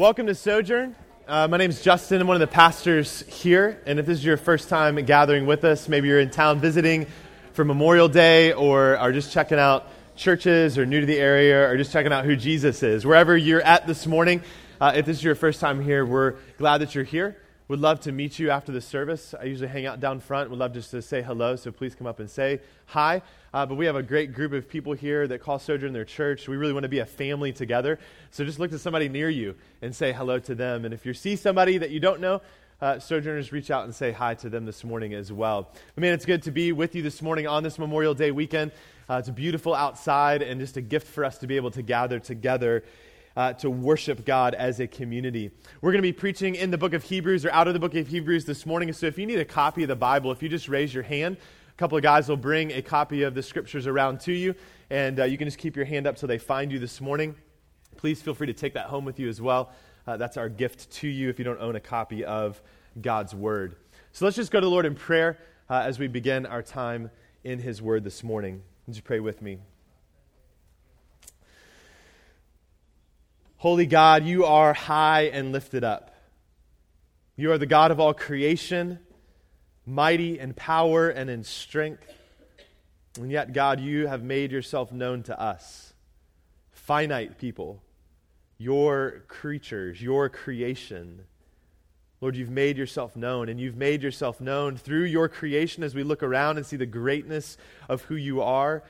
Welcome to Sojourn. Uh, my name is Justin. I'm one of the pastors here. And if this is your first time gathering with us, maybe you're in town visiting for Memorial Day or are just checking out churches or new to the area or just checking out who Jesus is. Wherever you're at this morning, uh, if this is your first time here, we're glad that you're here. Would love to meet you after the service. I usually hang out down front. Would love just to say hello, so please come up and say hi. Uh, but we have a great group of people here that call Sojourn their church. We really want to be a family together. So just look to somebody near you and say hello to them. And if you see somebody that you don't know, uh, Sojourners, reach out and say hi to them this morning as well. But man, it's good to be with you this morning on this Memorial Day weekend. Uh, it's beautiful outside and just a gift for us to be able to gather together uh, to worship God as a community. We're going to be preaching in the book of Hebrews or out of the book of Hebrews this morning. So if you need a copy of the Bible, if you just raise your hand, a couple of guys will bring a copy of the scriptures around to you, and uh, you can just keep your hand up till they find you this morning. Please feel free to take that home with you as well. Uh, that's our gift to you if you don't own a copy of God's Word. So let's just go to the Lord in prayer uh, as we begin our time in His Word this morning. Would you pray with me? Holy God, you are high and lifted up. You are the God of all creation, mighty in power and in strength. And yet, God, you have made yourself known to us, finite people, your creatures, your creation. Lord, you've made yourself known, and you've made yourself known through your creation as we look around and see the greatness of who you are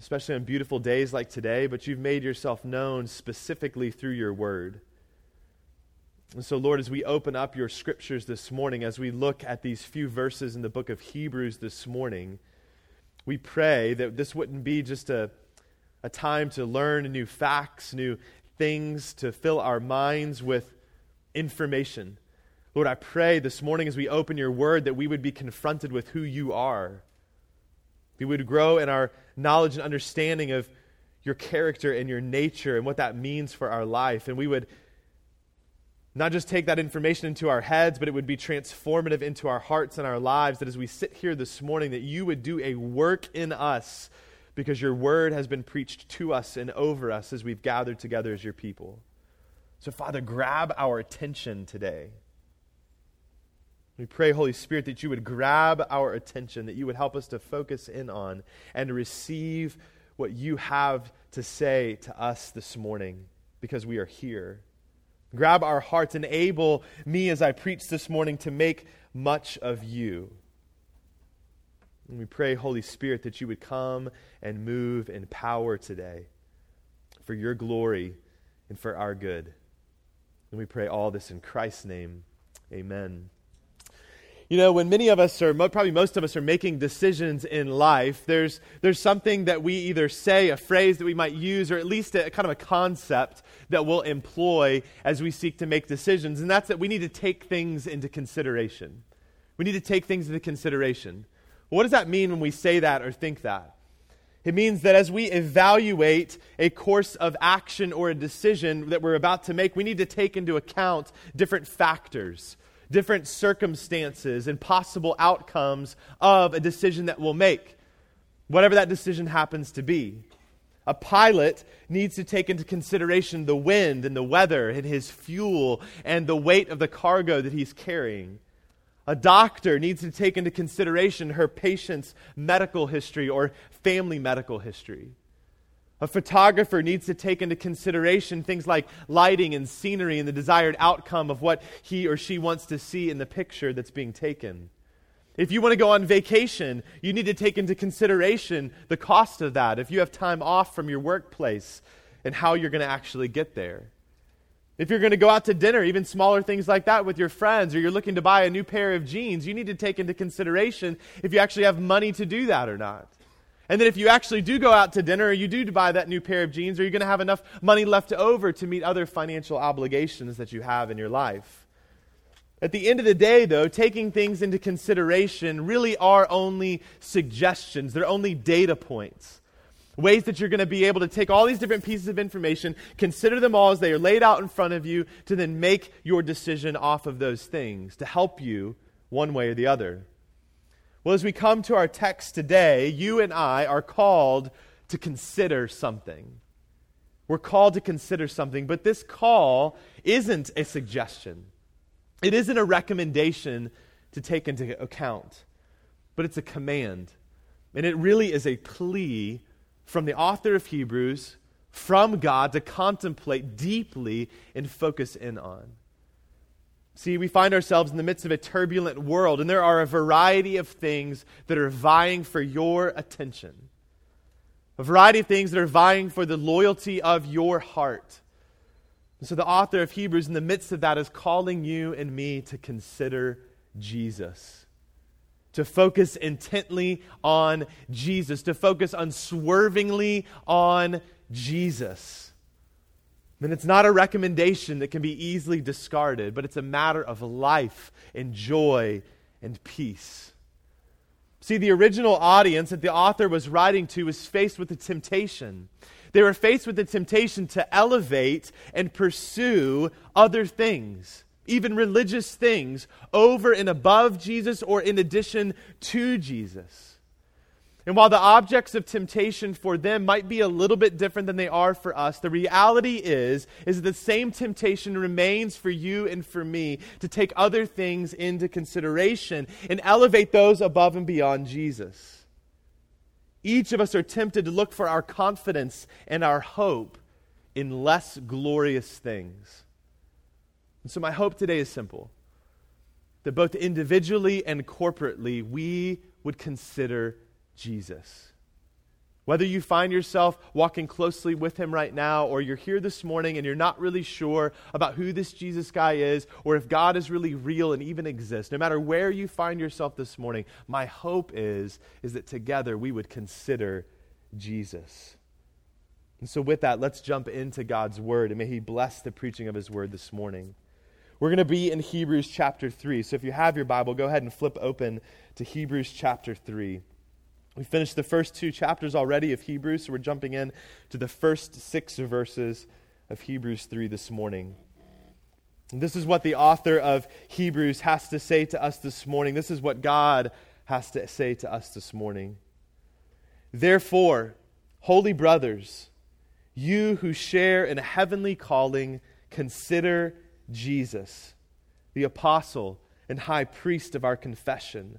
especially on beautiful days like today, but you've made yourself known specifically through your word. And so, Lord, as we open up your scriptures this morning, as we look at these few verses in the book of Hebrews this morning, we pray that this wouldn't be just a, a time to learn new facts, new things, to fill our minds with information. Lord, I pray this morning as we open your word that we would be confronted with who you are we would grow in our knowledge and understanding of your character and your nature and what that means for our life. And we would not just take that information into our heads, but it would be transformative into our hearts and our lives. That as we sit here this morning, that you would do a work in us because your word has been preached to us and over us as we've gathered together as your people. So, Father, grab our attention today. We pray, Holy Spirit, that you would grab our attention, that you would help us to focus in on and receive what you have to say to us this morning because we are here. Grab our hearts, enable me as I preach this morning to make much of you. And we pray, Holy Spirit, that you would come and move in power today for your glory and for our good. And we pray all this in Christ's name. Amen. You know, when many of us are, probably most of us are making decisions in life, there's, there's something that we either say, a phrase that we might use, or at least a kind of a concept that we'll employ as we seek to make decisions. And that's that we need to take things into consideration. We need to take things into consideration. what does that mean when we say that or think that? It means that as we evaluate a course of action or a decision that we're about to make, we need to take into account different factors different circumstances and possible outcomes of a decision that we'll make, whatever that decision happens to be. A pilot needs to take into consideration the wind and the weather and his fuel and the weight of the cargo that he's carrying. A doctor needs to take into consideration her patient's medical history or family medical history. A photographer needs to take into consideration things like lighting and scenery and the desired outcome of what he or she wants to see in the picture that's being taken. If you want to go on vacation, you need to take into consideration the cost of that. If you have time off from your workplace and how you're going to actually get there. If you're going to go out to dinner, even smaller things like that with your friends, or you're looking to buy a new pair of jeans, you need to take into consideration if you actually have money to do that or not. And then if you actually do go out to dinner or you do buy that new pair of jeans, are you going to have enough money left over to meet other financial obligations that you have in your life? At the end of the day, though, taking things into consideration really are only suggestions. They're only data points. Ways that you're going to be able to take all these different pieces of information, consider them all as they are laid out in front of you, to then make your decision off of those things to help you one way or the other. Well, as we come to our text today, you and I are called to consider something. We're called to consider something, but this call isn't a suggestion. It isn't a recommendation to take into account, but it's a command. And it really is a plea from the author of Hebrews, from God, to contemplate deeply and focus in on. See, we find ourselves in the midst of a turbulent world, and there are a variety of things that are vying for your attention. A variety of things that are vying for the loyalty of your heart. And so the author of Hebrews, in the midst of that, is calling you and me to consider Jesus. To focus intently on Jesus, to focus unswervingly on Jesus. And it's not a recommendation that can be easily discarded, but it's a matter of life and joy and peace. See, the original audience that the author was writing to was faced with a temptation. They were faced with the temptation to elevate and pursue other things, even religious things, over and above Jesus or in addition to Jesus. And while the objects of temptation for them might be a little bit different than they are for us, the reality is is that the same temptation remains for you and for me to take other things into consideration and elevate those above and beyond Jesus. Each of us are tempted to look for our confidence and our hope in less glorious things. And so, my hope today is simple that both individually and corporately, we would consider Jesus. Whether you find yourself walking closely with him right now, or you're here this morning and you're not really sure about who this Jesus guy is, or if God is really real and even exists, no matter where you find yourself this morning, my hope is, is that together we would consider Jesus. And so, with that, let's jump into God's word, and may He bless the preaching of His word this morning. We're going to be in Hebrews chapter 3. So, if you have your Bible, go ahead and flip open to Hebrews chapter 3. We finished the first two chapters already of Hebrews, so we're jumping in to the first six verses of Hebrews 3 this morning. And this is what the author of Hebrews has to say to us this morning. This is what God has to say to us this morning. Therefore, holy brothers, you who share in a heavenly calling, consider Jesus, the apostle and high priest of our confession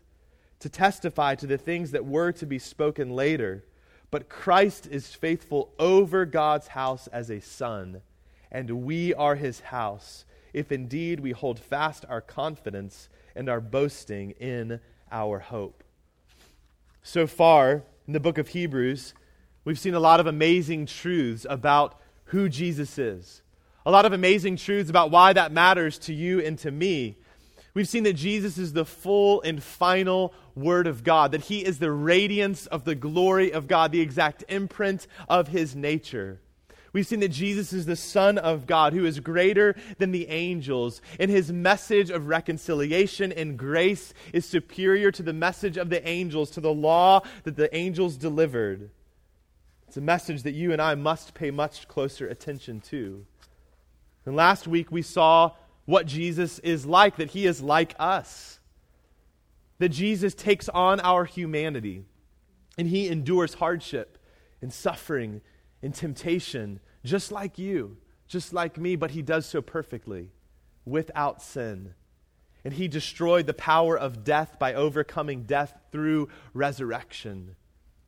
to testify to the things that were to be spoken later. But Christ is faithful over God's house as a son, and we are his house, if indeed we hold fast our confidence and our boasting in our hope. So far in the book of Hebrews, we've seen a lot of amazing truths about who Jesus is, a lot of amazing truths about why that matters to you and to me. We've seen that Jesus is the full and final Word of God, that He is the radiance of the glory of God, the exact imprint of His nature. We've seen that Jesus is the Son of God who is greater than the angels, and his message of reconciliation and grace is superior to the message of the angels, to the law that the angels delivered. It's a message that you and I must pay much closer attention to. And last week we saw what Jesus is like, that he is like us. That Jesus takes on our humanity and he endures hardship and suffering and temptation just like you, just like me, but he does so perfectly without sin. And he destroyed the power of death by overcoming death through resurrection.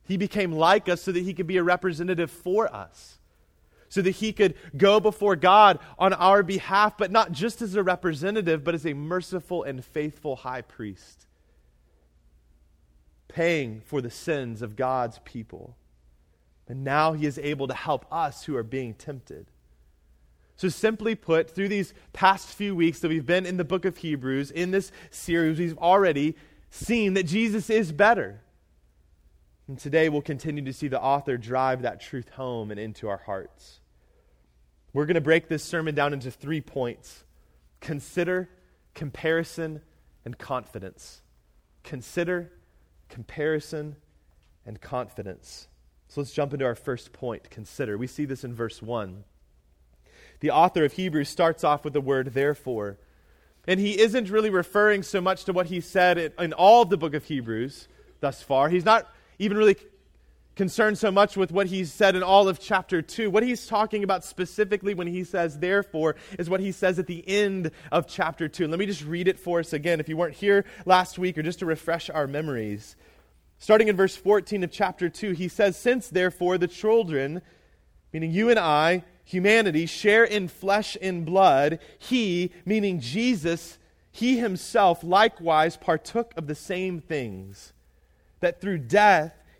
He became like us so that he could be a representative for us so that he could go before God on our behalf, but not just as a representative, but as a merciful and faithful high priest, paying for the sins of God's people. And now he is able to help us who are being tempted. So, simply put, through these past few weeks that we've been in the book of Hebrews, in this series, we've already seen that Jesus is better. And today we'll continue to see the author drive that truth home and into our hearts. We're going to break this sermon down into three points consider, comparison, and confidence. Consider, comparison, and confidence. So let's jump into our first point consider. We see this in verse 1. The author of Hebrews starts off with the word therefore. And he isn't really referring so much to what he said in, all of the book of Hebrews thus far. He's not even really concerned so much with what he said in all of chapter 2. What he's talking about specifically when he says therefore is what he says at the end of chapter 2. let me just read it for us again if you weren't here last week or just to refresh our memories. Starting in verse 14 of chapter 2, he says, Since therefore the children, meaning you and I, humanity, share in flesh and blood, he, meaning Jesus, he himself likewise partook of the same things, that through death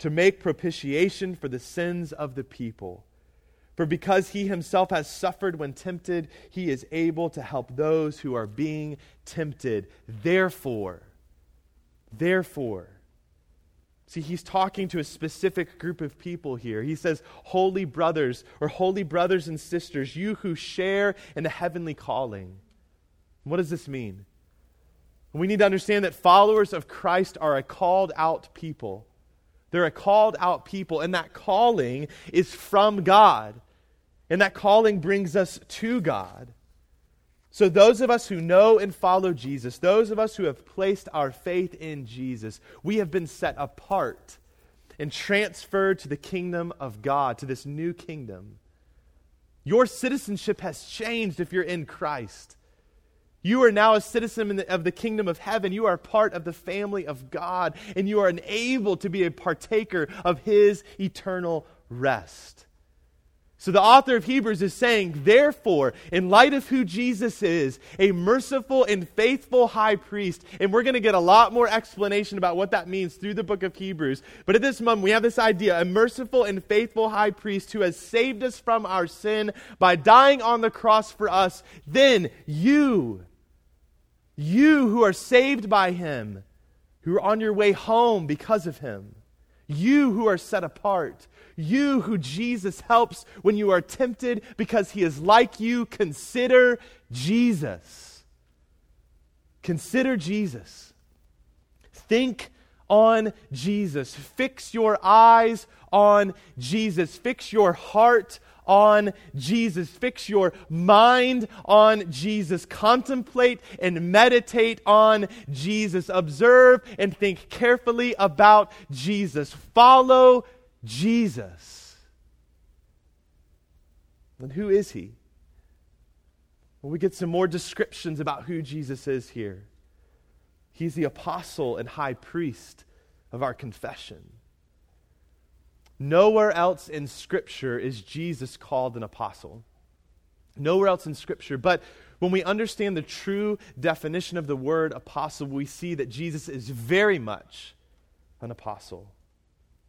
to make propitiation for the sins of the people. For because he himself has suffered when tempted, he is able to help those who are being tempted. Therefore, therefore, See, he's talking to a specific group of people here. He says, Holy brothers, or holy brothers and sisters, you who share in the heavenly calling. What does this mean? We need to understand that followers of Christ are a called out people. They're a called out people, and that calling is from God. And that calling brings us to God. So, those of us who know and follow Jesus, those of us who have placed our faith in Jesus, we have been set apart and transferred to the kingdom of God, to this new kingdom. Your citizenship has changed if you're in Christ. You are now a citizen of the kingdom of heaven. You are part of the family of God, and you are enabled to be a partaker of his eternal rest. So the author of Hebrews is saying, therefore, in light of who Jesus is, a merciful and faithful high priest, and we're going to get a lot more explanation about what that means through the book of Hebrews. But at this moment, we have this idea a merciful and faithful high priest who has saved us from our sin by dying on the cross for us. Then you, you who are saved by him, who are on your way home because of him, you who are set apart, you who Jesus helps when you are tempted because he is like you, consider Jesus. Consider Jesus. Think on Jesus. Fix your eyes on Jesus. Fix your heart on Jesus. Fix your mind on Jesus. Contemplate and meditate on Jesus. Observe and think carefully about Jesus. Follow Jesus. And who is he? Well, we get some more descriptions about who Jesus is here. He's the apostle and high priest of our confession. Nowhere else in Scripture is Jesus called an apostle. Nowhere else in Scripture. But when we understand the true definition of the word apostle, we see that Jesus is very much an apostle.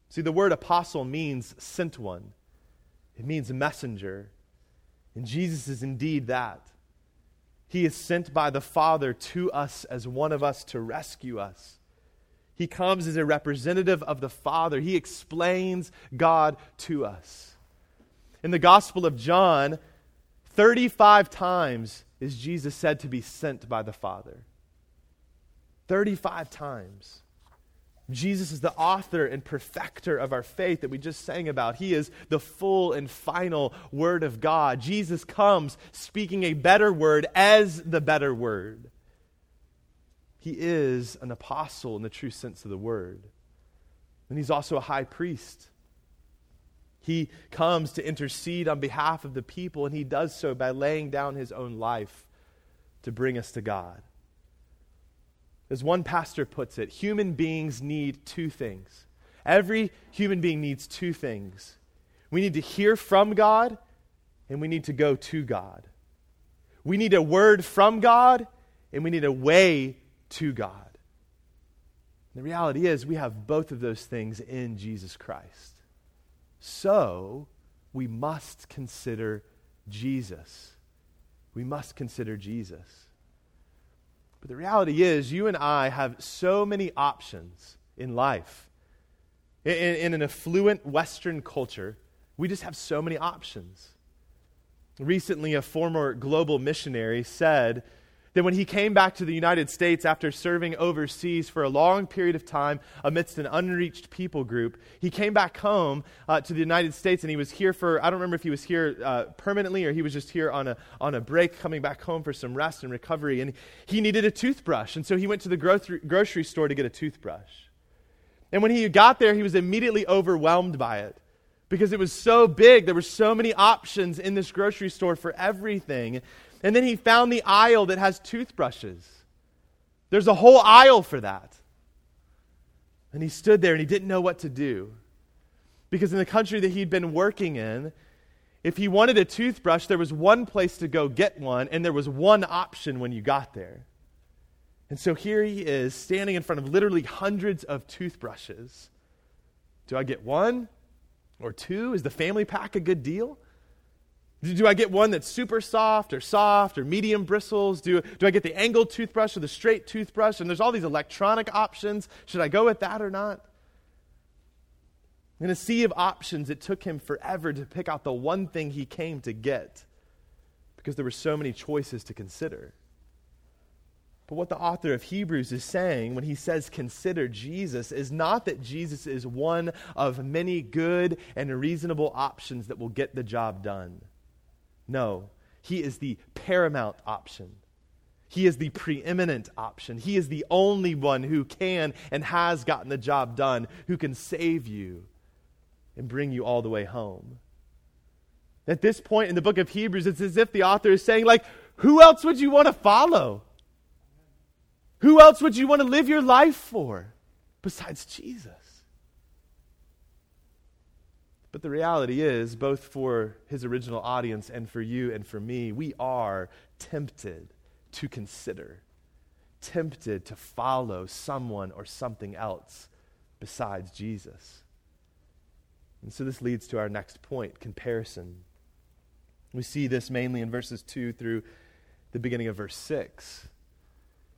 See, the word apostle means sent one, it means messenger. And Jesus is indeed that. He is sent by the Father to us as one of us to rescue us. He comes as a representative of the Father. He explains God to us. In the Gospel of John, 35 times is Jesus said to be sent by the Father. 35 times. Jesus is the author and perfecter of our faith that we just sang about. He is the full and final Word of God. Jesus comes speaking a better word as the better word. He is an apostle in the true sense of the word. And he's also a high priest. He comes to intercede on behalf of the people, and he does so by laying down his own life to bring us to God. As one pastor puts it, human beings need two things. Every human being needs two things. We need to hear from God, and we need to go to God. We need a word from God, and we need a way to God. The reality is, we have both of those things in Jesus Christ. So, we must consider Jesus. We must consider Jesus. But the reality is, you and I have so many options in life. In, in, an affluent Western culture, we just have so many options. Recently, a former global missionary said that when he came back to the United States after serving overseas for a long period of time amidst an unreached people group, he came back home uh, to the United States and he was here for, I don't remember if he was here uh, permanently or he was just here on a, on a break coming back home for some rest and recovery. And he needed a toothbrush. And so he went to the grocery, grocery store to get a toothbrush. And when he got there, he was immediately overwhelmed by it because it was so big. There were so many options in this grocery store for everything and then he found the aisle that has toothbrushes. There's a whole aisle for that. And he stood there and he didn't know what to do. Because in the country that he'd been working in, if he wanted a toothbrush, there was one place to go get one, and there was one option when you got there. And so here he is, standing in front of literally hundreds of toothbrushes. Do I get one or two? Is the family pack a good deal? Do I get one that's super soft or soft or medium bristles? Do, do I get the angled toothbrush or the straight toothbrush? And there's all these electronic options. Should I go with that or not? In a sea of options, it took him forever to pick out the one thing he came to get because there were so many choices to consider. But what the author of Hebrews is saying when he says consider Jesus is not that Jesus is one of many good and reasonable options that will get the job done. No, he is the paramount option. He is the preeminent option. He is the only one who can and has gotten the job done, who can save you and bring you all the way home. At this point in the book of Hebrews, it's as if the author is saying, like, who else would you want to follow? Who else would you want to live your life for besides Jesus? But the reality is, both for his original audience and for you and for me, we are tempted to consider, tempted to follow someone or something else besides Jesus. And so this leads to our next point comparison. We see this mainly in verses 2 through the beginning of verse 6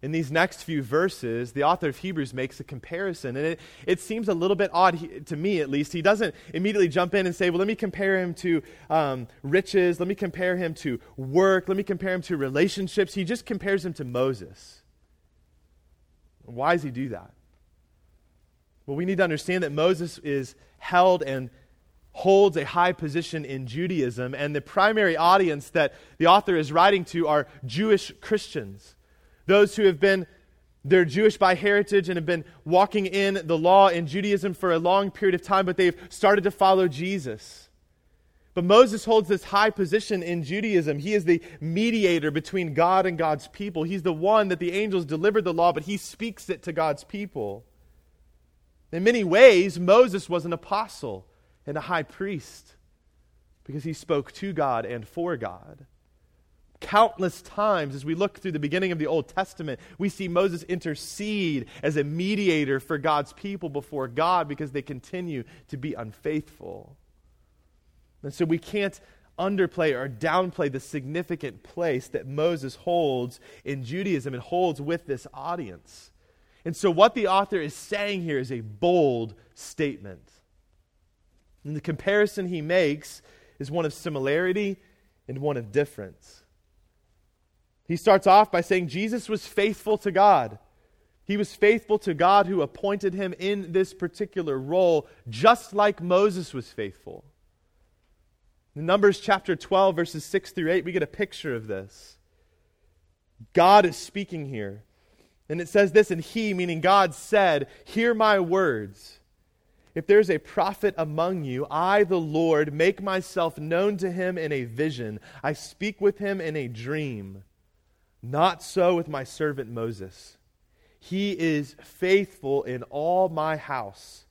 in these next few verses, the author of Hebrews makes a comparison. And it, it seems a little bit odd, to me at least. He doesn't immediately jump in and say, well, let me compare him to um, riches. Let me compare him to work. Let me compare him to relationships. He just compares him to Moses. Why does he do that? Well, we need to understand that Moses is held and holds a high position in Judaism, and the primary audience that the author is writing to are Jewish Christians. Those who have been, they're Jewish by heritage and have been walking in the law in Judaism for a long period of time, but they've started to follow Jesus. But Moses holds this high position in Judaism. He is the mediator between God and God's people. He's the one that the angels delivered the law, but he speaks it to God's people. In many ways, Moses was an apostle and a high priest because he spoke to God and for God countless times as we look through the beginning of the Old Testament, we see Moses intercede as a mediator for God's people before God because they continue to be unfaithful. And so we can't underplay or downplay the significant place that Moses holds in Judaism and holds with this audience. And so, what the author is saying here is a bold statement. And the comparison he makes is one of similarity and one of difference. He starts off by saying Jesus was faithful to God. He was faithful to God who appointed him in this particular role, just like Moses was faithful. In Numbers chapter 12, verses 6 through 8, we get a picture of this. God is speaking here. And it says this, and he, meaning God, said, Hear my words. If there's a prophet among you, I, the Lord, make myself known to him in a vision. I speak with him in a dream. Not so with my servant Moses. He is faithful in all my house.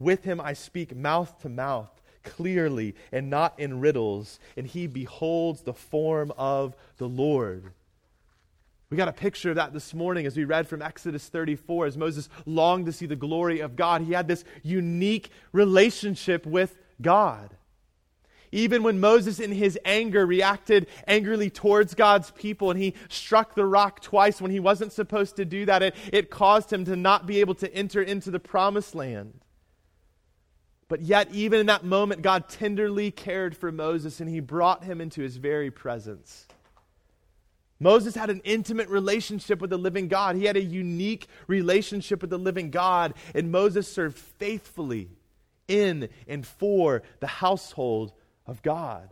With him I speak mouth to mouth, clearly and not in riddles, and he beholds the form of the Lord. We got a picture of that this morning as we read from Exodus 34. As Moses longed to see the glory of God, he had this unique relationship with God. Even when Moses, in his anger, reacted angrily towards God's people and he struck the rock twice when he wasn't supposed to do that, it, it caused him to not be able to enter into the promised land. But yet, even in that moment, God tenderly cared for Moses and he brought him into his very presence. Moses had an intimate relationship with the living God. He had a unique relationship with the living God, and Moses served faithfully in and for the household of God.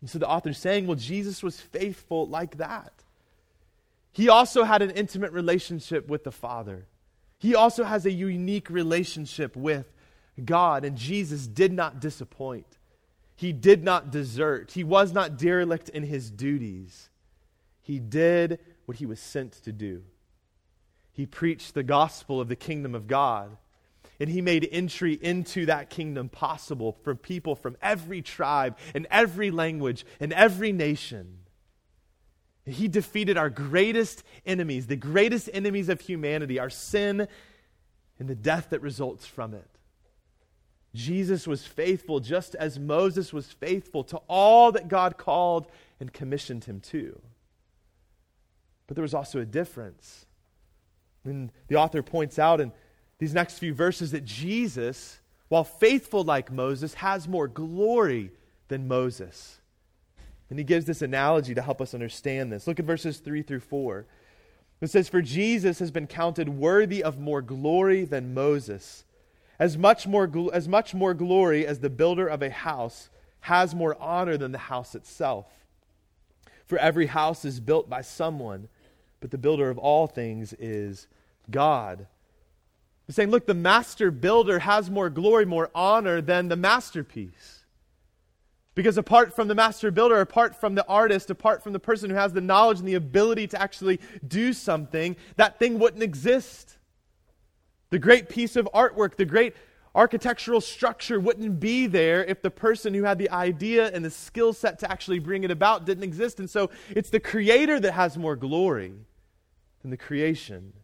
And so the author's saying, well, Jesus was faithful like that. He also had an intimate relationship with the Father. He also has a unique relationship with God, and Jesus did not disappoint. He did not desert. He was not derelict in his duties. He did what he was sent to do. He preached the gospel of the kingdom of God and he made entry into that kingdom possible for people from every tribe and every language and every nation. He defeated our greatest enemies, the greatest enemies of humanity, our sin and the death that results from it. Jesus was faithful just as Moses was faithful to all that God called and commissioned him to. But there was also a difference. And the author points out in these next few verses that Jesus, while faithful like Moses, has more glory than Moses. And he gives this analogy to help us understand this. Look at verses 3 through 4. It says, For Jesus has been counted worthy of more glory than Moses. As much, more, as much more glory as the builder of a house has more honor than the house itself. For every house is built by someone, but the builder of all things is God. He's saying, look, the master builder has more glory, more honor than the masterpiece. Because apart from the master builder, apart from the artist, apart from the person who has the knowledge and the ability to actually do something, that thing wouldn't exist. The great piece of artwork, the great architectural structure wouldn't be there if the person who had the idea and the skill set to actually bring it about didn't exist. And so it's the creator that has more glory than the creation.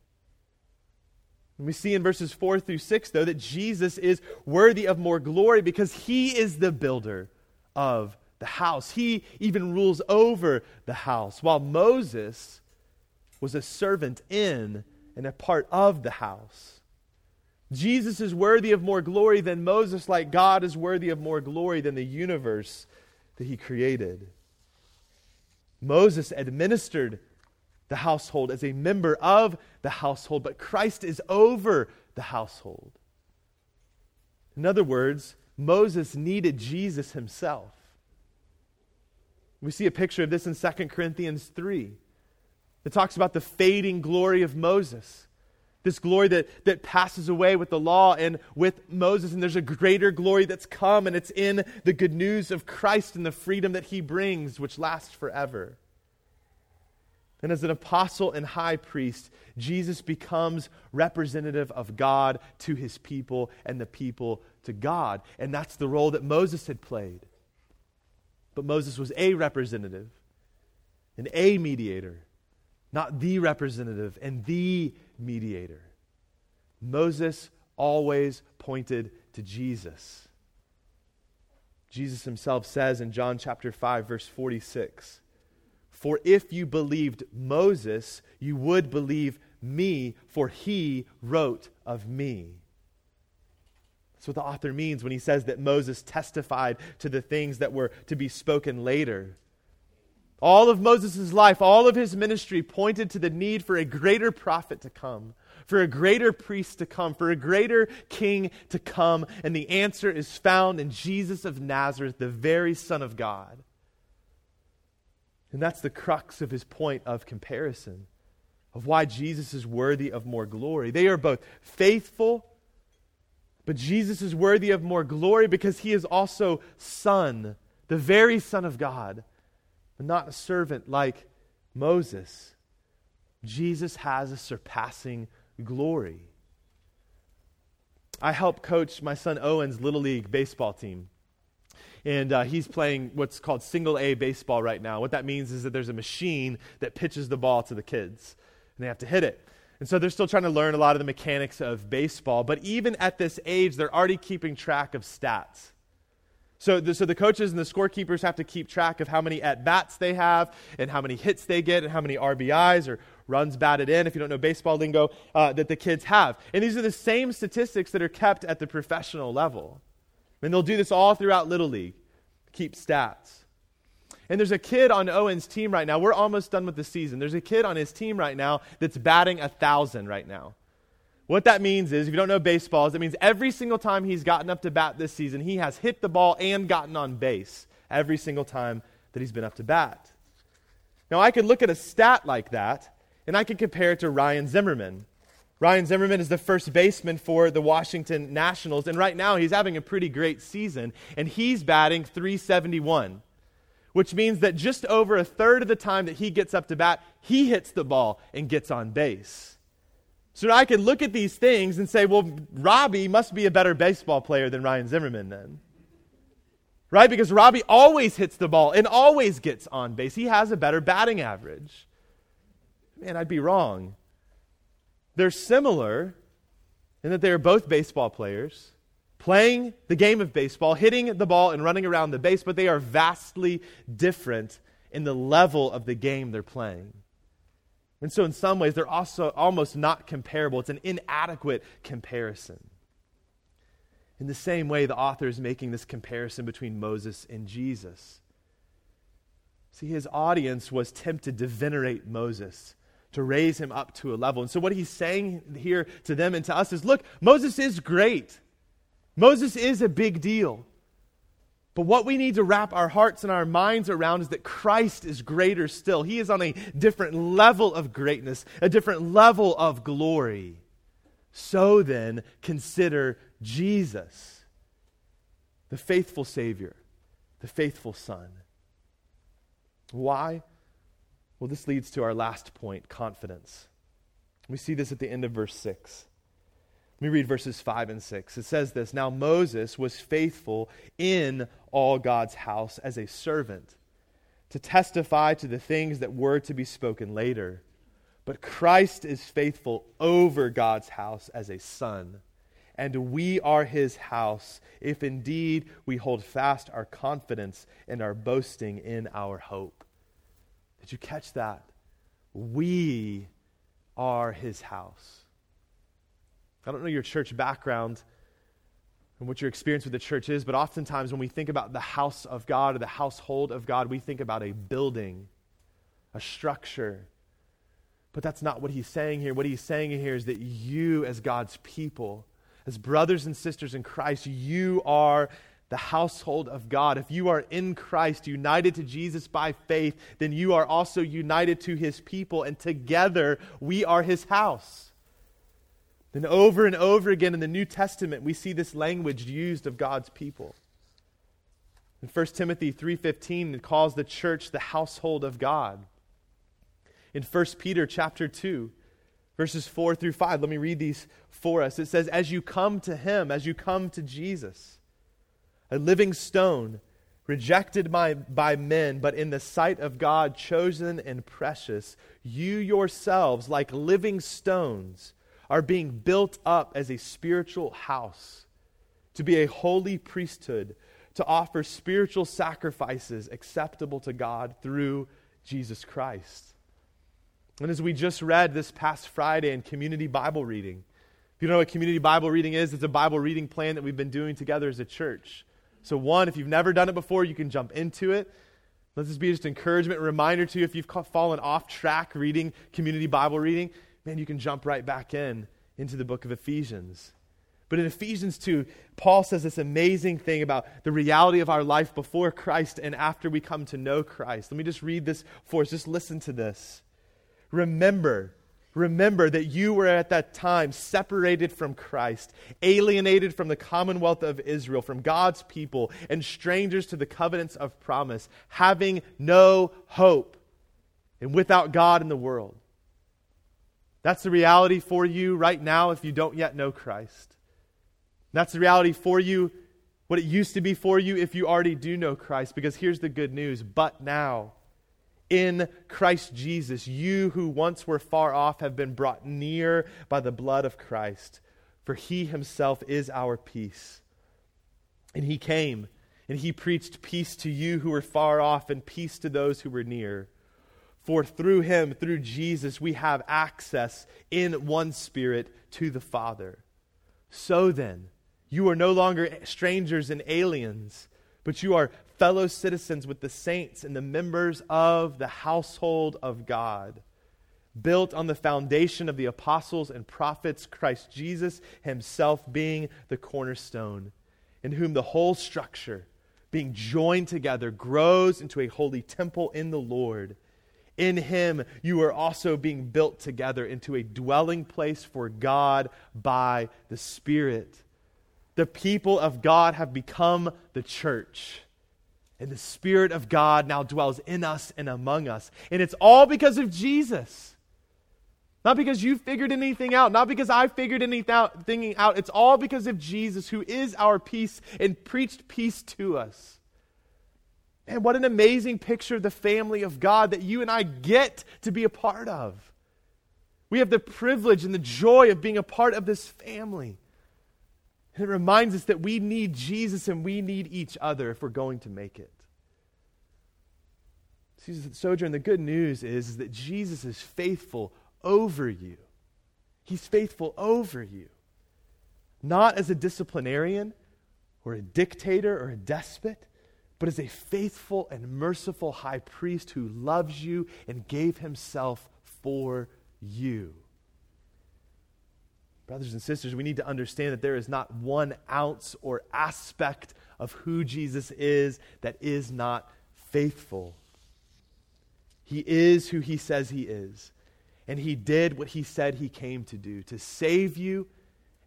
We see in verses 4 through 6, though, that Jesus is worthy of more glory because he is the builder of the house. He even rules over the house, while Moses was a servant in and a part of the house. Jesus is worthy of more glory than Moses, like God is worthy of more glory than the universe that he created. Moses administered the household, as a member of the household, but Christ is over the household. In other words, Moses needed Jesus himself. We see a picture of this in 2 Corinthians 3. It talks about the fading glory of Moses. This glory that, that passes away with the law and with Moses, and there's a greater glory that's come, and it's in the good news of Christ and the freedom that he brings, which lasts forever. And as an apostle and high priest, Jesus becomes representative of God to his people and the people to God. And that's the role that Moses had played. But Moses was a representative and a mediator, not the representative and the mediator. Moses always pointed to Jesus. Jesus himself says in John chapter 5 verse 46, for if you believed Moses, you would believe me, for he wrote of me. That's what the author means when he says that Moses testified to the things that were to be spoken later. All of Moses' life, all of his ministry pointed to the need for a greater prophet to come, for a greater priest to come, for a greater king to come. And the answer is found in Jesus of Nazareth, the very Son of God. And that's the crux of his point of comparison, of why Jesus is worthy of more glory. They are both faithful, but Jesus is worthy of more glory because he is also Son, the very Son of God, but not a servant like Moses. Jesus has a surpassing glory. I help coach my son Owen's Little League baseball team. And uh, he's playing what's called single A baseball right now. What that means is that there's a machine that pitches the ball to the kids, and they have to hit it. And so they're still trying to learn a lot of the mechanics of baseball. But even at this age, they're already keeping track of stats. So the, so the coaches and the scorekeepers have to keep track of how many at bats they have and how many hits they get and how many RBIs or runs batted in, if you don't know baseball lingo, uh, that the kids have. And these are the same statistics that are kept at the professional level. And they'll do this all throughout Little League, keep stats. And there's a kid on Owen's team right now. We're almost done with the season. There's a kid on his team right now that's batting a thousand right now. What that means is, if you don't know baseball, it means every single time he's gotten up to bat this season, he has hit the ball and gotten on base every single time that he's been up to bat. Now, I could look at a stat like that, and I could compare it to Ryan Zimmerman. Ryan Zimmerman is the first baseman for the Washington Nationals, and right now he's having a pretty great season, and he's batting 371, which means that just over a third of the time that he gets up to bat, he hits the ball and gets on base. So I can look at these things and say, well, Robbie must be a better baseball player than Ryan Zimmerman then. Right? Because Robbie always hits the ball and always gets on base. He has a better batting average. Man, I'd be wrong. They're similar in that they are both baseball players, playing the game of baseball, hitting the ball and running around the base, but they are vastly different in the level of the game they're playing. And so, in some ways, they're also almost not comparable. It's an inadequate comparison. In the same way, the author is making this comparison between Moses and Jesus. See, his audience was tempted to venerate Moses, to raise him up to a level. And so, what he's saying here to them and to us is look, Moses is great. Moses is a big deal. But what we need to wrap our hearts and our minds around is that Christ is greater still. He is on a different level of greatness, a different level of glory. So then, consider Jesus, the faithful Savior, the faithful Son. Why? Well, this leads to our last point confidence. We see this at the end of verse 6. Let me read verses 5 and 6. It says this Now Moses was faithful in all God's house as a servant to testify to the things that were to be spoken later. But Christ is faithful over God's house as a son. And we are his house, if indeed we hold fast our confidence and our boasting in our hope. Did you catch that? We are his house. I don't know your church background and what your experience with the church is, but oftentimes when we think about the house of God or the household of God, we think about a building, a structure. But that's not what he's saying here. What he's saying here is that you, as God's people, as brothers and sisters in Christ, you are the household of God. If you are in Christ, united to Jesus by faith, then you are also united to his people, and together we are his house. Then over and over again in the New Testament, we see this language used of God's people. In 1 Timothy 3:15, it calls the church the household of God. In 1 Peter chapter 2, verses 4 through 5, let me read these for us. It says, As you come to him, as you come to Jesus, a living stone, rejected by, by men, but in the sight of God, chosen and precious, you yourselves, like living stones, are being built up as a spiritual house, to be a holy priesthood, to offer spiritual sacrifices acceptable to God through Jesus Christ. And as we just read this past Friday in community Bible reading, if you don't know what community Bible reading is, it's a Bible reading plan that we've been doing together as a church. So, one, if you've never done it before, you can jump into it. Let this be just encouragement, reminder to you if you've fallen off track reading community Bible reading man, you can jump right back in into the book of Ephesians. But in Ephesians 2, Paul says this amazing thing about the reality of our life before Christ and after we come to know Christ. Let me just read this for us. Just listen to this. Remember, remember that you were at that time separated from Christ, alienated from the commonwealth of Israel, from God's people, and strangers to the covenants of promise, having no hope and without God in the world. That's the reality for you right now if you don't yet know Christ. That's the reality for you, what it used to be for you if you already do know Christ. Because here's the good news. But now, in Christ Jesus, you who once were far off have been brought near by the blood of Christ. For he himself is our peace. And he came and he preached peace to you who were far off and peace to those who were near. For through him, through Jesus, we have access in one spirit to the Father. So then, you are no longer strangers and aliens, but you are fellow citizens with the saints and the members of the household of God, built on the foundation of the apostles and prophets, Christ Jesus himself being the cornerstone, in whom the whole structure, being joined together, grows into a holy temple in the Lord. In him, you are also being built together into a dwelling place for God by the Spirit. The people of God have become the church. And the Spirit of God now dwells in us and among us. And it's all because of Jesus. Not because you figured anything out, not because I figured anything out. It's all because of Jesus, who is our peace and preached peace to us. And what an amazing picture of the family of God that you and I get to be a part of. We have the privilege and the joy of being a part of this family. And it reminds us that we need Jesus and we need each other if we're going to make it. Sojourn, the good news is, is that Jesus is faithful over you. He's faithful over you. Not as a disciplinarian or a dictator or a despot, but as a faithful and merciful high priest who loves you and gave himself for you. Brothers and sisters, we need to understand that there is not one ounce or aspect of who Jesus is that is not faithful. He is who he says he is. And he did what he said he came to do to save you,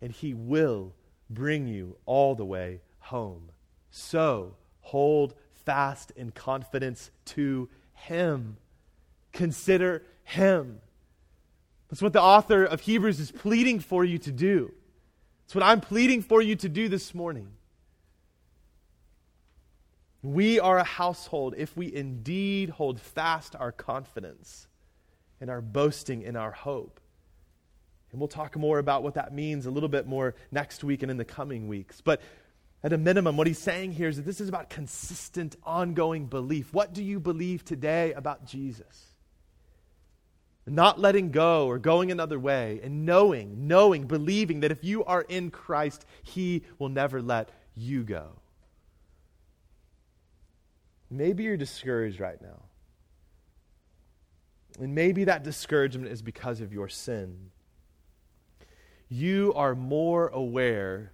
and he will bring you all the way home. So hold fast in confidence to him. Consider him. That's what the author of Hebrews is pleading for you to do. It's what I'm pleading for you to do this morning. We are a household if we indeed hold fast our confidence and our boasting in our hope. And we'll talk more about what that means a little bit more next week and in the coming weeks. But at a minimum, what he's saying here is that this is about consistent, ongoing belief. What do you believe today about Jesus? not letting go or going another way, and knowing, knowing, believing that if you are in Christ, He will never let you go. Maybe you're discouraged right now. And maybe that discouragement is because of your sin. You are more aware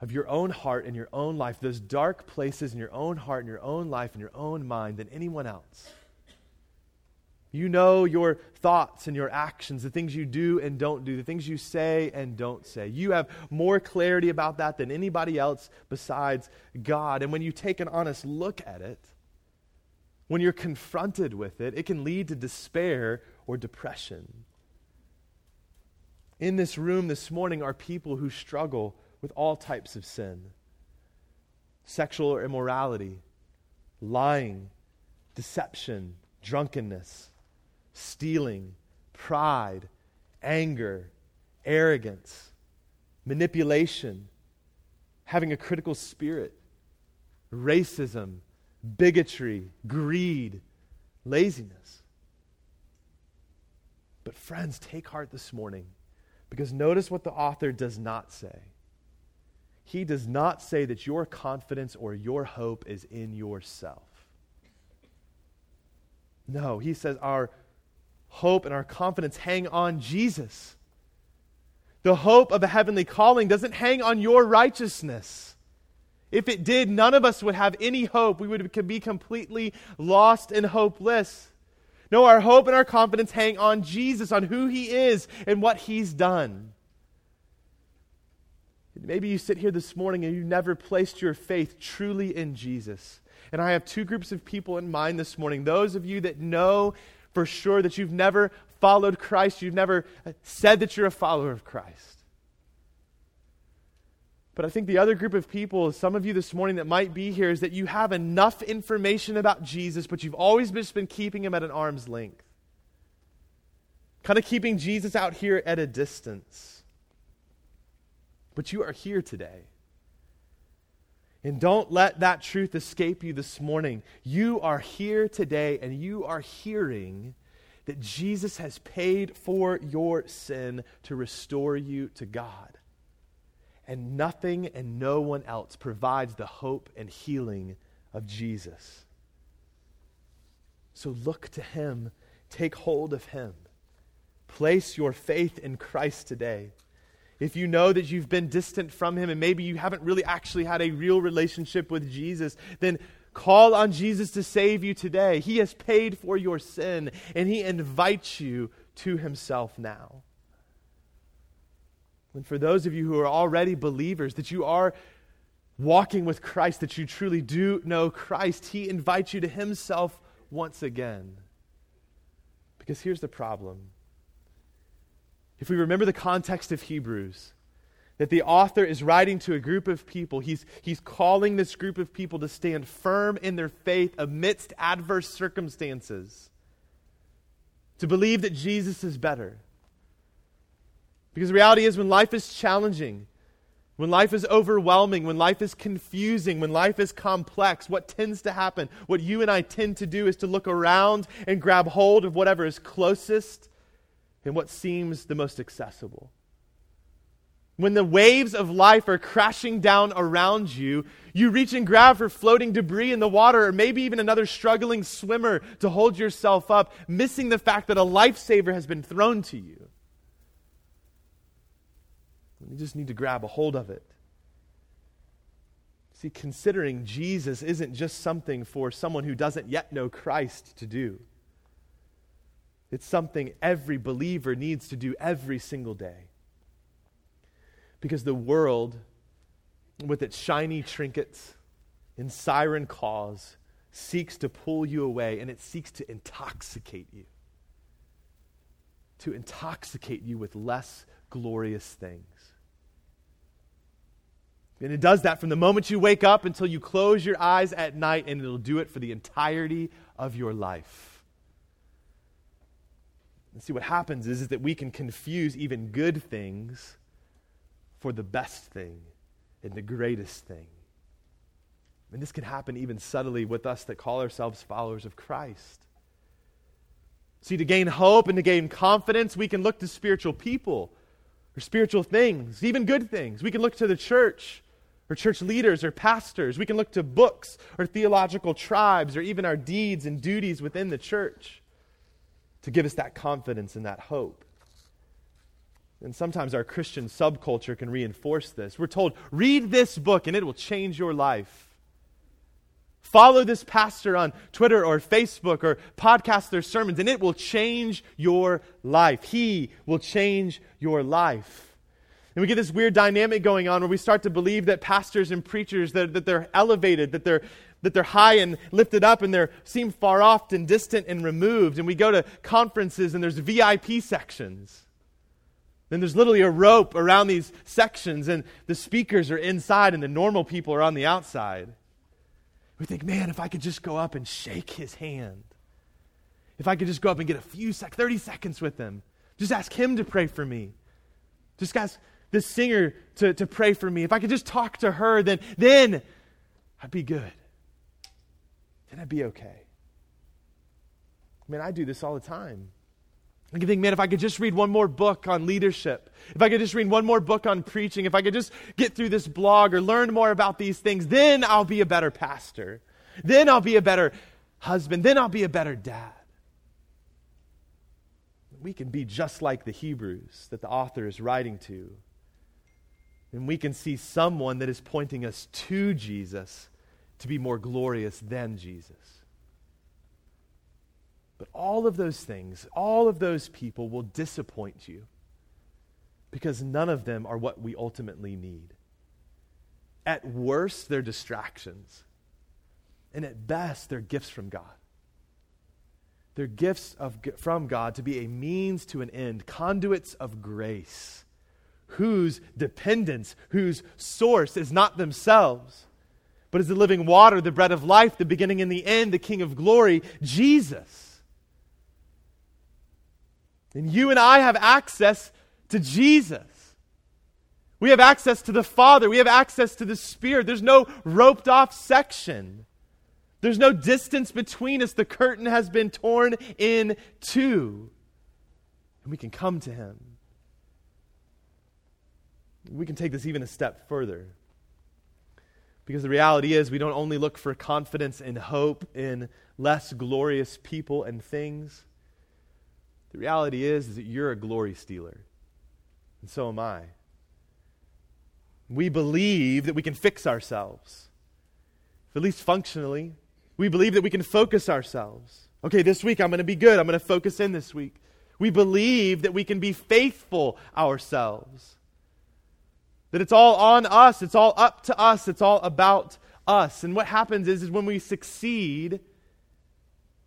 of your own heart and your own life, those dark places in your own heart and your own life and your own mind than anyone else. You know your thoughts and your actions, the things you do and don't do, the things you say and don't say. You have more clarity about that than anybody else besides God. And when you take an honest look at it, when you're confronted with it, it can lead to despair or depression. In this room this morning are people who struggle with all types of sin sexual immorality, lying, deception, drunkenness stealing, pride, anger, arrogance, manipulation, having a critical spirit, racism, bigotry, greed, laziness. But, friends, take heart this morning because notice what the author does not say. He does not say that your confidence or your hope is in yourself. No, he says our hope and our confidence hang on Jesus. The hope of a heavenly calling doesn't hang on your righteousness. If it did, none of us would have any hope. We would be completely lost and hopeless. No, our hope and our confidence hang on Jesus, on who He is and what He's done. Maybe you sit here this morning and you've never placed your faith truly in Jesus. And I have two groups of people in mind this morning. Those of you that know for sure that you've never followed Christ, you've never uh, said that you're a follower of Christ. But I think the other group of people, some of you this morning that might be here, is that you have enough information about Jesus, but you've always just been keeping him at an arm's length. Kind of keeping Jesus out here at a distance. But you are here today. And don't let that truth escape you this morning. You are here today and you are hearing that Jesus has paid for your sin to restore you to God. And nothing and no one else provides the hope and healing of Jesus. So look to him, take hold of him. Place your faith in Christ today. If you know that you've been distant from him and maybe you haven't really actually had a real relationship with Jesus, then call on Jesus to save you today. He has paid for your sin and he invites you to himself now. And for those of you who are already believers, that you are walking with Christ, that you truly do know Christ, he invites you to himself once again. Because here's the problem if we remember the context of Hebrews, that the author is writing to a group of people, he's, he's calling this group of people to stand firm in their faith amidst adverse circumstances, to believe that Jesus is better. Because the reality is, when life is challenging, when life is overwhelming, when life is confusing, when life is complex, what tends to happen, what you and I tend to do is to look around and grab hold of whatever is closest and what seems the most accessible. When the waves of life are crashing down around you, you reach and grab for floating debris in the water, or maybe even another struggling swimmer to hold yourself up, missing the fact that a lifesaver has been thrown to you. You just need to grab a hold of it. See, considering Jesus isn't just something for someone who doesn't yet know Christ to do. It's something every believer needs to do every single day. Because the world, with its shiny trinkets and siren calls, seeks to pull you away and it seeks to intoxicate you. To intoxicate you with less glorious things. And it does that from the moment you wake up until you close your eyes at night, and it'll do it for the entirety of your life. And see, what happens is, is that we can confuse even good things for the best thing and the greatest thing. And this can happen even subtly with us that call ourselves followers of Christ. See, to gain hope and to gain confidence, we can look to spiritual people or spiritual things, even good things. We can look to the church or church leaders or pastors. We can look to books or theological tribes or even our deeds and duties within the church to give us that confidence and that hope. And sometimes our Christian subculture can reinforce this. We're told, read this book and it will change your life. Follow this pastor on Twitter or Facebook or podcast their sermons and it will change your life. He will change your life. And we get this weird dynamic going on where we start to believe that pastors and preachers that, that they're elevated, that they're that they're high and lifted up and they seem far off and distant and removed. And we go to conferences and there's VIP sections. Then there's literally a rope around these sections, and the speakers are inside and the normal people are on the outside. We think, man, if I could just go up and shake his hand, if I could just go up and get a few sec, 30 seconds with him, just ask him to pray for me. Just ask this singer to, to pray for me. If I could just talk to her, then, then I'd be good then I'd be okay. Man, I do this all the time. I can think, man, if I could just read one more book on leadership, if I could just read one more book on preaching, if I could just get through this blog or learn more about these things, then I'll be a better pastor. Then I'll be a better husband. Then I'll be a better dad. We can be just like the Hebrews that the author is writing to. And we can see someone that is pointing us to Jesus to be more glorious than Jesus. But all of those things, all of those people will disappoint you because none of them are what we ultimately need. At worst, they're distractions. And at best, they're gifts from God. They're gifts of, from God to be a means to an end, conduits of grace, whose dependence, whose source is not themselves, but is the living water, the bread of life, the beginning and the end, the King of glory, Jesus. And you and I have access to Jesus. We have access to the Father. We have access to the Spirit. There's no roped off section. There's no distance between us. The curtain has been torn in two. And we can come to Him. We can take this even a step further. Because the reality is, we don't only look for confidence and hope in less glorious people and things. The reality is, is that you're a glory stealer. And so am I. We believe that we can fix ourselves, at least functionally. We believe that we can focus ourselves. Okay, this week I'm going to be good. I'm going to focus in this week. We believe that we can be faithful ourselves. That it's all on us, it's all up to us, it's all about us. And what happens is, is when we succeed,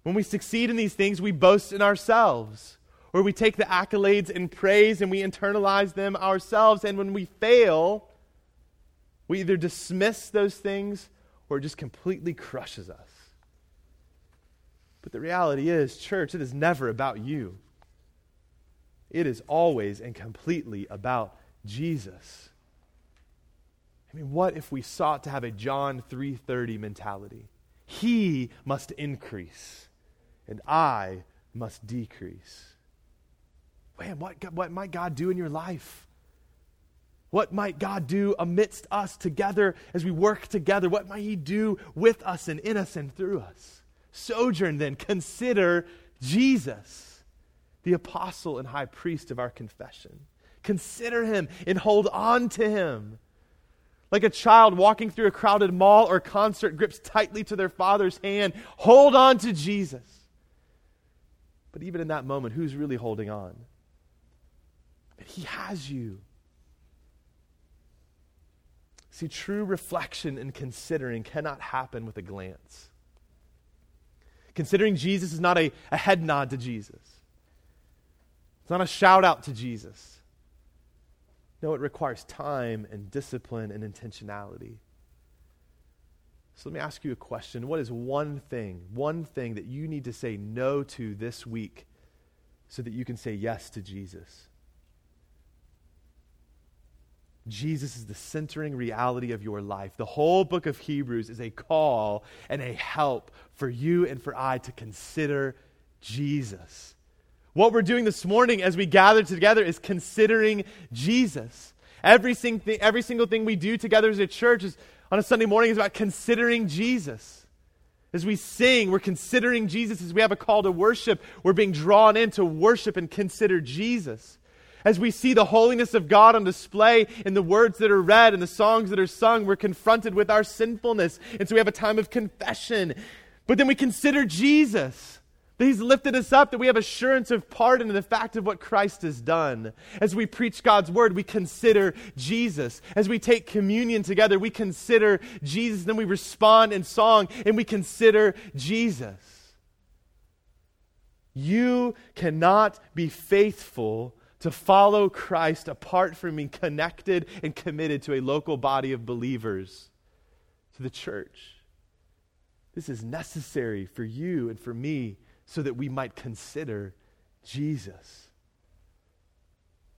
when we succeed in these things, we boast in ourselves. Or we take the accolades and praise and we internalize them ourselves. And when we fail, we either dismiss those things or it just completely crushes us. But the reality is, church, it is never about you. It is always and completely about Jesus. I mean, what if we sought to have a John 3:30 mentality? He must increase and I must decrease. Man, what, what might God do in your life? What might God do amidst us together as we work together? What might He do with us and in us and through us? Sojourn then, consider Jesus, the apostle and high priest of our confession. Consider him and hold on to him. Like a child walking through a crowded mall or concert grips tightly to their father's hand, hold on to Jesus. But even in that moment, who's really holding on? He has you. See, true reflection and considering cannot happen with a glance. Considering Jesus is not a, a head nod to Jesus, it's not a shout out to Jesus. No, it requires time and discipline and intentionality. So let me ask you a question. What is one thing, one thing that you need to say no to this week so that you can say yes to Jesus? Jesus is the centering reality of your life. The whole book of Hebrews is a call and a help for you and for I to consider Jesus. What we're doing this morning as we gather together is considering Jesus. Every, sing- every single thing we do together as a church is, on a Sunday morning is about considering Jesus. As we sing, we're considering Jesus. As we have a call to worship, we're being drawn in to worship and consider Jesus as we see the holiness of God on display in the words that are read and the songs that are sung, we're confronted with our sinfulness. And so we have a time of confession. But then we consider Jesus, that He's lifted us up, that we have assurance of pardon and the fact of what Christ has done. As we preach God's word, we consider Jesus. As we take communion together, we consider Jesus. Then we respond in song and we consider Jesus. You cannot be faithful to follow Christ apart from being connected and committed to a local body of believers, to the church. This is necessary for you and for me so that we might consider Jesus.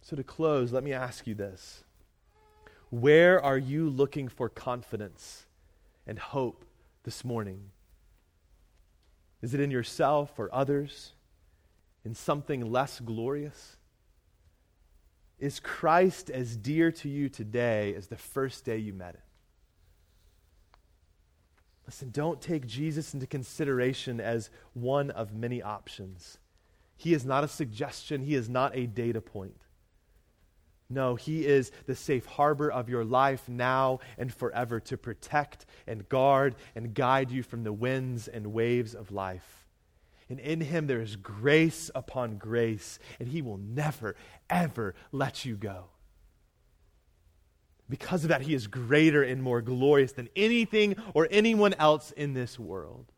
So, to close, let me ask you this Where are you looking for confidence and hope this morning? Is it in yourself or others? In something less glorious? Is Christ as dear to you today as the first day you met him? Listen, don't take Jesus into consideration as one of many options. He is not a suggestion, He is not a data point. No, He is the safe harbor of your life now and forever to protect and guard and guide you from the winds and waves of life. And in him there is grace upon grace, and he will never, ever let you go. Because of that, he is greater and more glorious than anything or anyone else in this world.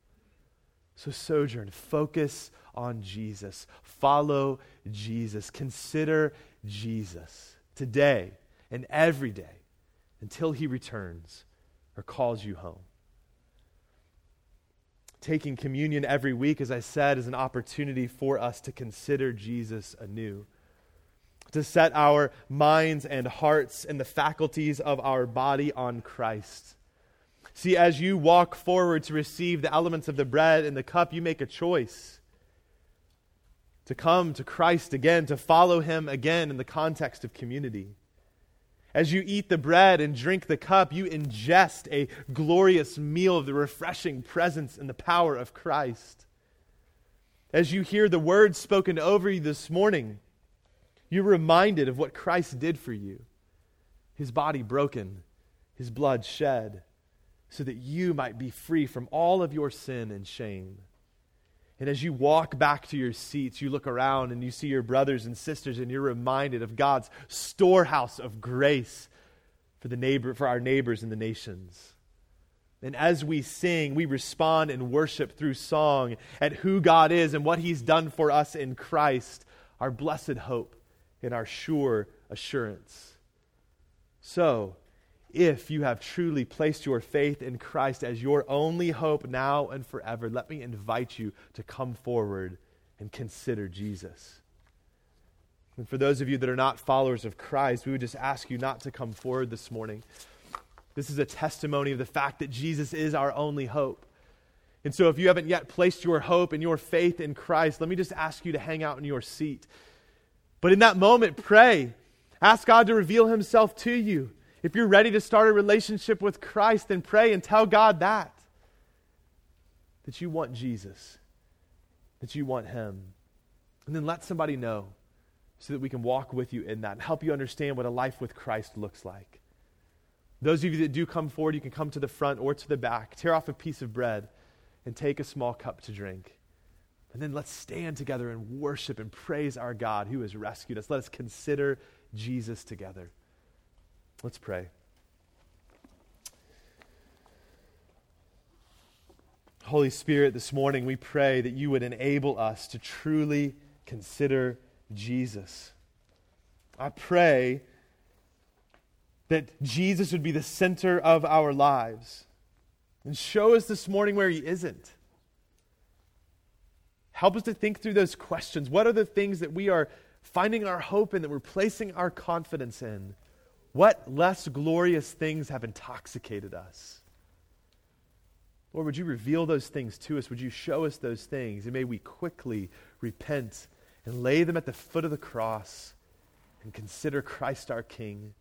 So, sojourn, focus on Jesus. Follow Jesus. Consider Jesus today and every day until he returns or calls you home. Taking communion every week, as I said, is an opportunity for us to consider Jesus anew, to set our minds and hearts and the faculties of our body on Christ. See, as you walk forward to receive the elements of the bread and the cup, you make a choice to come to Christ again, to follow him again in the context of community. As you eat the bread and drink the cup, you ingest a glorious meal of the refreshing presence and the power of Christ. As you hear the words spoken over you this morning, you're reminded of what Christ did for you his body broken, his blood shed, so that you might be free from all of your sin and shame. And as you walk back to your seats, you look around and you see your brothers and sisters, and you're reminded of God's storehouse of grace for, the neighbor, for our neighbors and the nations. And as we sing, we respond and worship through song at who God is and what He's done for us in Christ, our blessed hope and our sure assurance. So, if you have truly placed your faith in Christ as your only hope now and forever, let me invite you to come forward and consider Jesus. And for those of you that are not followers of Christ, we would just ask you not to come forward this morning. This is a testimony of the fact that Jesus is our only hope. And so, if you haven't yet placed your hope and your faith in Christ, let me just ask you to hang out in your seat. But in that moment, pray. Ask God to reveal himself to you. If you're ready to start a relationship with Christ, then pray and tell God that. That you want Jesus, that you want Him. And then let somebody know so that we can walk with you in that and help you understand what a life with Christ looks like. Those of you that do come forward, you can come to the front or to the back, tear off a piece of bread, and take a small cup to drink. And then let's stand together and worship and praise our God who has rescued us. Let us consider Jesus together. Let's pray. Holy Spirit, this morning we pray that you would enable us to truly consider Jesus. I pray that Jesus would be the center of our lives. And show us this morning where he isn't. Help us to think through those questions. What are the things that we are finding our hope in, that we're placing our confidence in? What less glorious things have intoxicated us? Lord, would you reveal those things to us? Would you show us those things? And may we quickly repent and lay them at the foot of the cross and consider Christ our King,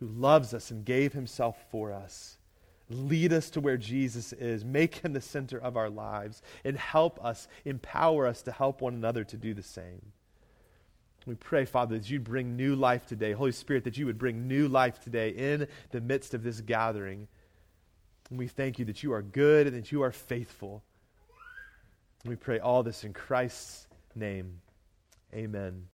who loves us and gave himself for us. Lead us to where Jesus is. Make him the center of our lives and help us, empower us to help one another to do the same. We pray, Father, that you'd bring new life today. Holy Spirit, that you would bring new life today in the midst of this gathering. And we thank you that you are good and that you are faithful. And we pray all this in Christ's name. Amen.